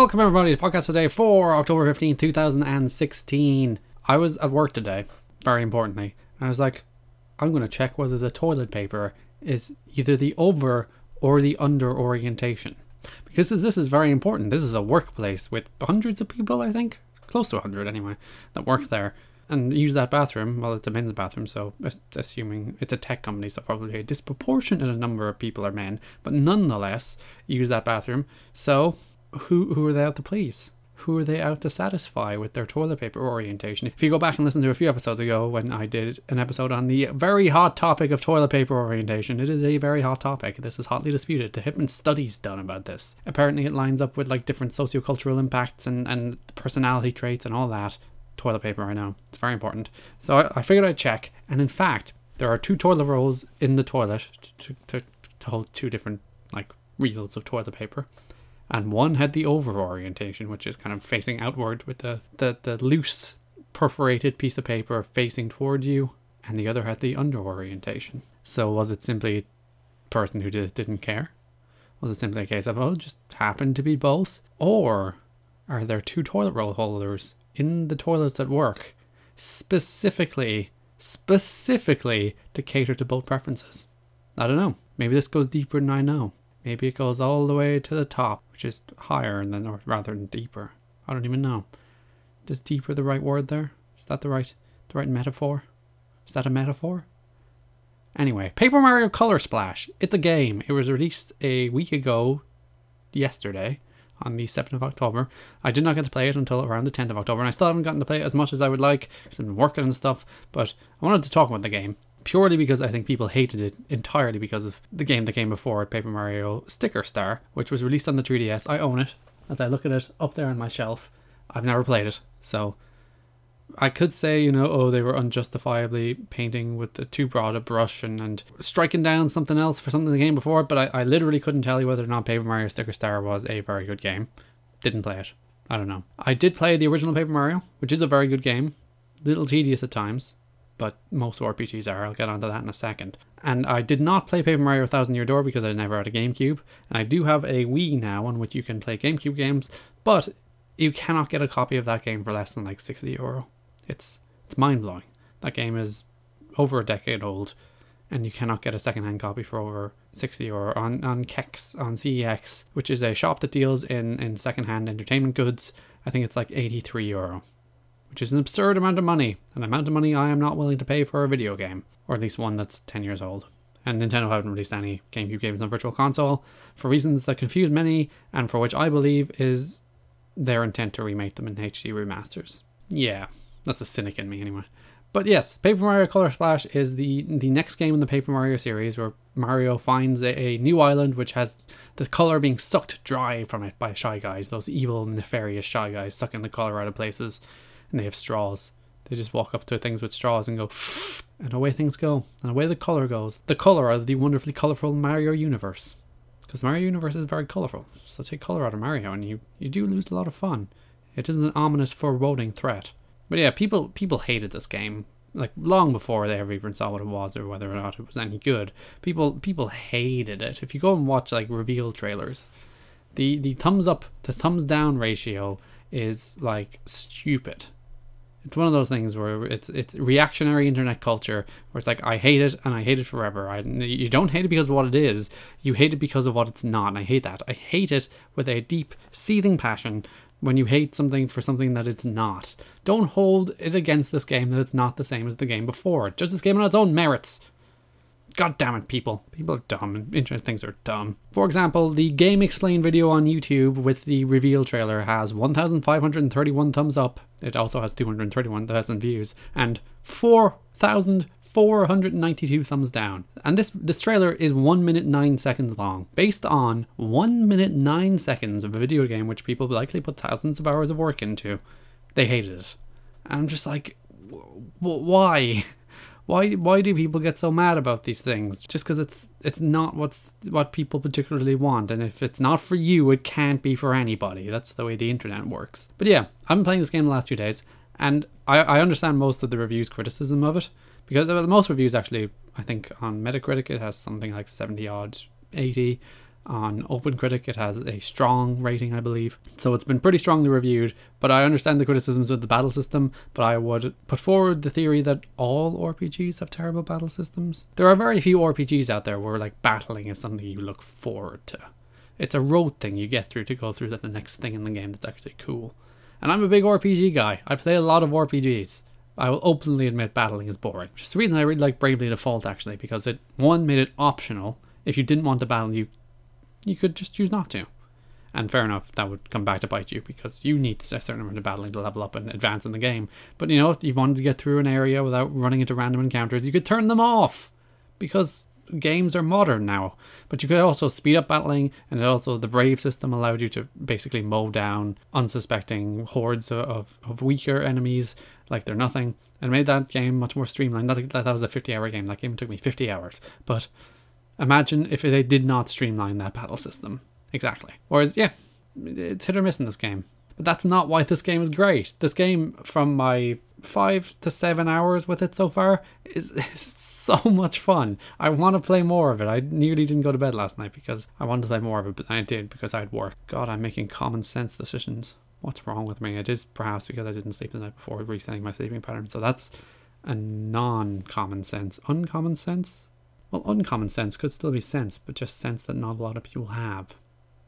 Welcome everybody to the podcast today for October 15th, 2016. I was at work today, very importantly, and I was like, I'm going to check whether the toilet paper is either the over or the under orientation. Because this is very important. This is a workplace with hundreds of people, I think, close to 100 anyway, that work there and use that bathroom. Well, it's a men's bathroom, so assuming it's a tech company, so probably a disproportionate number of people are men, but nonetheless use that bathroom. So, who who are they out to please? Who are they out to satisfy with their toilet paper orientation? If you go back and listen to a few episodes ago when I did an episode on the very hot topic of toilet paper orientation, it is a very hot topic. This is hotly disputed. There have been studies done about this. Apparently, it lines up with like different sociocultural impacts and, and personality traits and all that toilet paper I know. It's very important. So I, I figured I'd check, and in fact, there are two toilet rolls in the toilet to, to, to hold two different like reels of toilet paper. And one had the over orientation, which is kind of facing outward with the, the, the loose perforated piece of paper facing toward you, and the other had the under orientation. So was it simply a person who did, didn't care? Was it simply a case of, oh, just happened to be both? Or are there two toilet roll holders in the toilets at work specifically, specifically to cater to both preferences. I don't know. Maybe this goes deeper than I know. Maybe it goes all the way to the top, which is higher than, or rather than deeper. I don't even know. Is deeper the right word there? Is that the right, the right metaphor? Is that a metaphor? Anyway, Paper Mario Color Splash. It's a game. It was released a week ago, yesterday, on the 7th of October. I did not get to play it until around the 10th of October, and I still haven't gotten to play it as much as I would like because I've been working and stuff. But I wanted to talk about the game purely because I think people hated it entirely because of the game that came before it, Paper Mario Sticker Star, which was released on the 3DS. I own it. As I look at it up there on my shelf, I've never played it, so I could say, you know, oh, they were unjustifiably painting with the too broad a brush and, and striking down something else for something in the game before, but I, I literally couldn't tell you whether or not Paper Mario Sticker Star was a very good game. Didn't play it. I don't know. I did play the original Paper Mario, which is a very good game. Little tedious at times, but most RPGs are. I'll get onto that in a second. And I did not play Paper Mario Thousand Year Door because I never had a GameCube. And I do have a Wii now on which you can play GameCube games, but you cannot get a copy of that game for less than like 60 euro. It's it's mind blowing. That game is over a decade old, and you cannot get a secondhand copy for over sixty or on on Kex on CEX, which is a shop that deals in in secondhand entertainment goods. I think it's like eighty three euro, which is an absurd amount of money, an amount of money I am not willing to pay for a video game, or at least one that's ten years old. And Nintendo haven't released any GameCube games on Virtual Console for reasons that confuse many, and for which I believe is their intent to remake them in HD remasters. Yeah, that's the cynic in me, anyway. But yes, Paper Mario Color Splash is the the next game in the Paper Mario series where Mario finds a, a, new island which has the color being sucked dry from it by shy guys, those evil, nefarious shy guys sucking the color out of places, and they have straws. They just walk up to things with straws and go, and away things go, and away the color goes. The color of the wonderfully colorful Mario universe, because Mario universe is very colorful. So take color out of Mario, and you you do lose a lot of fun. It is an ominous, foreboding threat. But yeah, people people hated this game like long before they ever even saw what it was or whether or not it was any good. People people hated it. If you go and watch like reveal trailers, the the thumbs up to thumbs down ratio is like stupid. It's one of those things where it's it's reactionary internet culture where it's like I hate it and I hate it forever. I you don't hate it because of what it is. You hate it because of what it's not. And I hate that. I hate it with a deep seething passion when you hate something for something that it's not. Don't hold it against this game that it's not the same as the game before. Just this game on its own merits. God damn it, people. People are dumb, and internet things are dumb. For example, the GameXplain video on YouTube with the reveal trailer has 1,531 thumbs up. It also has 231,000 views and 4,000 492 thumbs down. And this this trailer is 1 minute 9 seconds long, based on 1 minute 9 seconds of a video game which people likely put thousands of hours of work into. They hated it. And I'm just like why? Why why do people get so mad about these things? Just cuz it's it's not what's what people particularly want and if it's not for you, it can't be for anybody. That's the way the internet works. But yeah, I've been playing this game the last few days and I, I understand most of the reviews criticism of it because the most reviews actually, I think on Metacritic it has something like seventy odd, eighty. On OpenCritic, it has a strong rating, I believe. So it's been pretty strongly reviewed, but I understand the criticisms of the battle system. But I would put forward the theory that all RPGs have terrible battle systems. There are very few RPGs out there where like battling is something you look forward to. It's a road thing you get through to go through to the next thing in the game that's actually cool. And I'm a big RPG guy. I play a lot of RPGs. I will openly admit battling is boring. Which is the reason I really like Bravely Default actually, because it one made it optional. If you didn't want to battle, you you could just choose not to. And fair enough, that would come back to bite you because you need a certain amount of battling to level up and advance in the game. But you know, if you wanted to get through an area without running into random encounters, you could turn them off because games are modern now. But you could also speed up battling, and also the Brave system allowed you to basically mow down unsuspecting hordes of, of, weaker enemies like they're nothing, and made that game much more streamlined. That that was a 50 hour game, that game took me 50 hours. But imagine if they did not streamline that battle system. Exactly. Whereas, yeah, it's hit or miss in this game. But that's not why this game is great. This game, from my five to seven hours with it so far, is, is so much fun. I want to play more of it. I nearly didn't go to bed last night because I wanted to play more of it, but I did because I had work. God, I'm making common sense decisions. What's wrong with me? It is perhaps because I didn't sleep the night before, resetting my sleeping pattern. So that's a non common sense. Uncommon sense? Well, uncommon sense could still be sense, but just sense that not a lot of people have.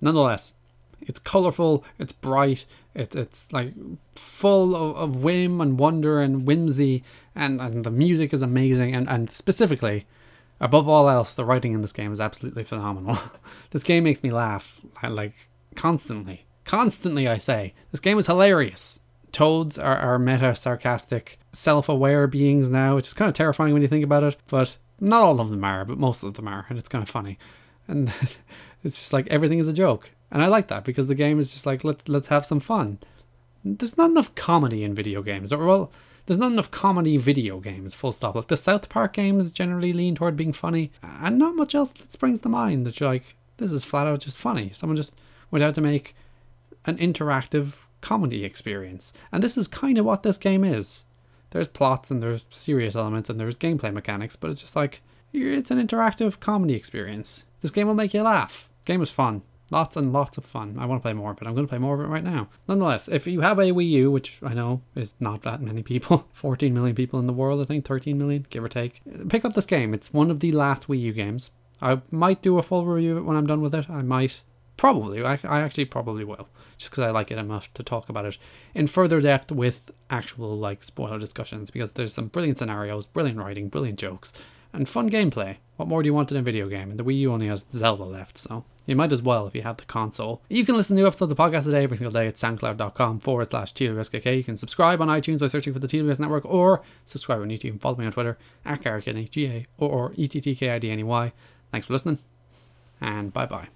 Nonetheless, it's colorful, it's bright, it, it's like full of, of whim and wonder and whimsy, and, and the music is amazing. And, and specifically, above all else, the writing in this game is absolutely phenomenal. this game makes me laugh like constantly. Constantly, I say. This game is hilarious. Toads are, are meta, sarcastic, self aware beings now, which is kind of terrifying when you think about it, but not all of them are, but most of them are, and it's kind of funny. And it's just like everything is a joke and I like that because the game is just like let's let's have some fun. There's not enough comedy in video games, or well, there's not enough comedy video games. Full stop. Like the South Park games generally lean toward being funny, and not much else that springs to mind that you're like, this is flat out just funny. Someone just went out to make an interactive comedy experience, and this is kind of what this game is. There's plots and there's serious elements and there's gameplay mechanics, but it's just like it's an interactive comedy experience. This game will make you laugh. Game is fun. Lots and lots of fun. I want to play more of it. I'm going to play more of it right now. Nonetheless, if you have a Wii U, which I know is not that many people, 14 million people in the world, I think, 13 million, give or take, pick up this game. It's one of the last Wii U games. I might do a full review when I'm done with it. I might. Probably. I, I actually probably will. Just because I like it enough to talk about it in further depth with actual, like, spoiler discussions because there's some brilliant scenarios, brilliant writing, brilliant jokes and fun gameplay. What more do you want in a video game? And the Wii U only has Zelda left, so you might as well if you have the console. You can listen to new episodes of Podcast A Day every single day at soundcloud.com forward slash TWSKK. You can subscribe on iTunes by searching for the TWS Network or subscribe on YouTube. Follow me on Twitter at GarrettKidney, G A or E T T K I D N E Y. Thanks for listening, and bye bye.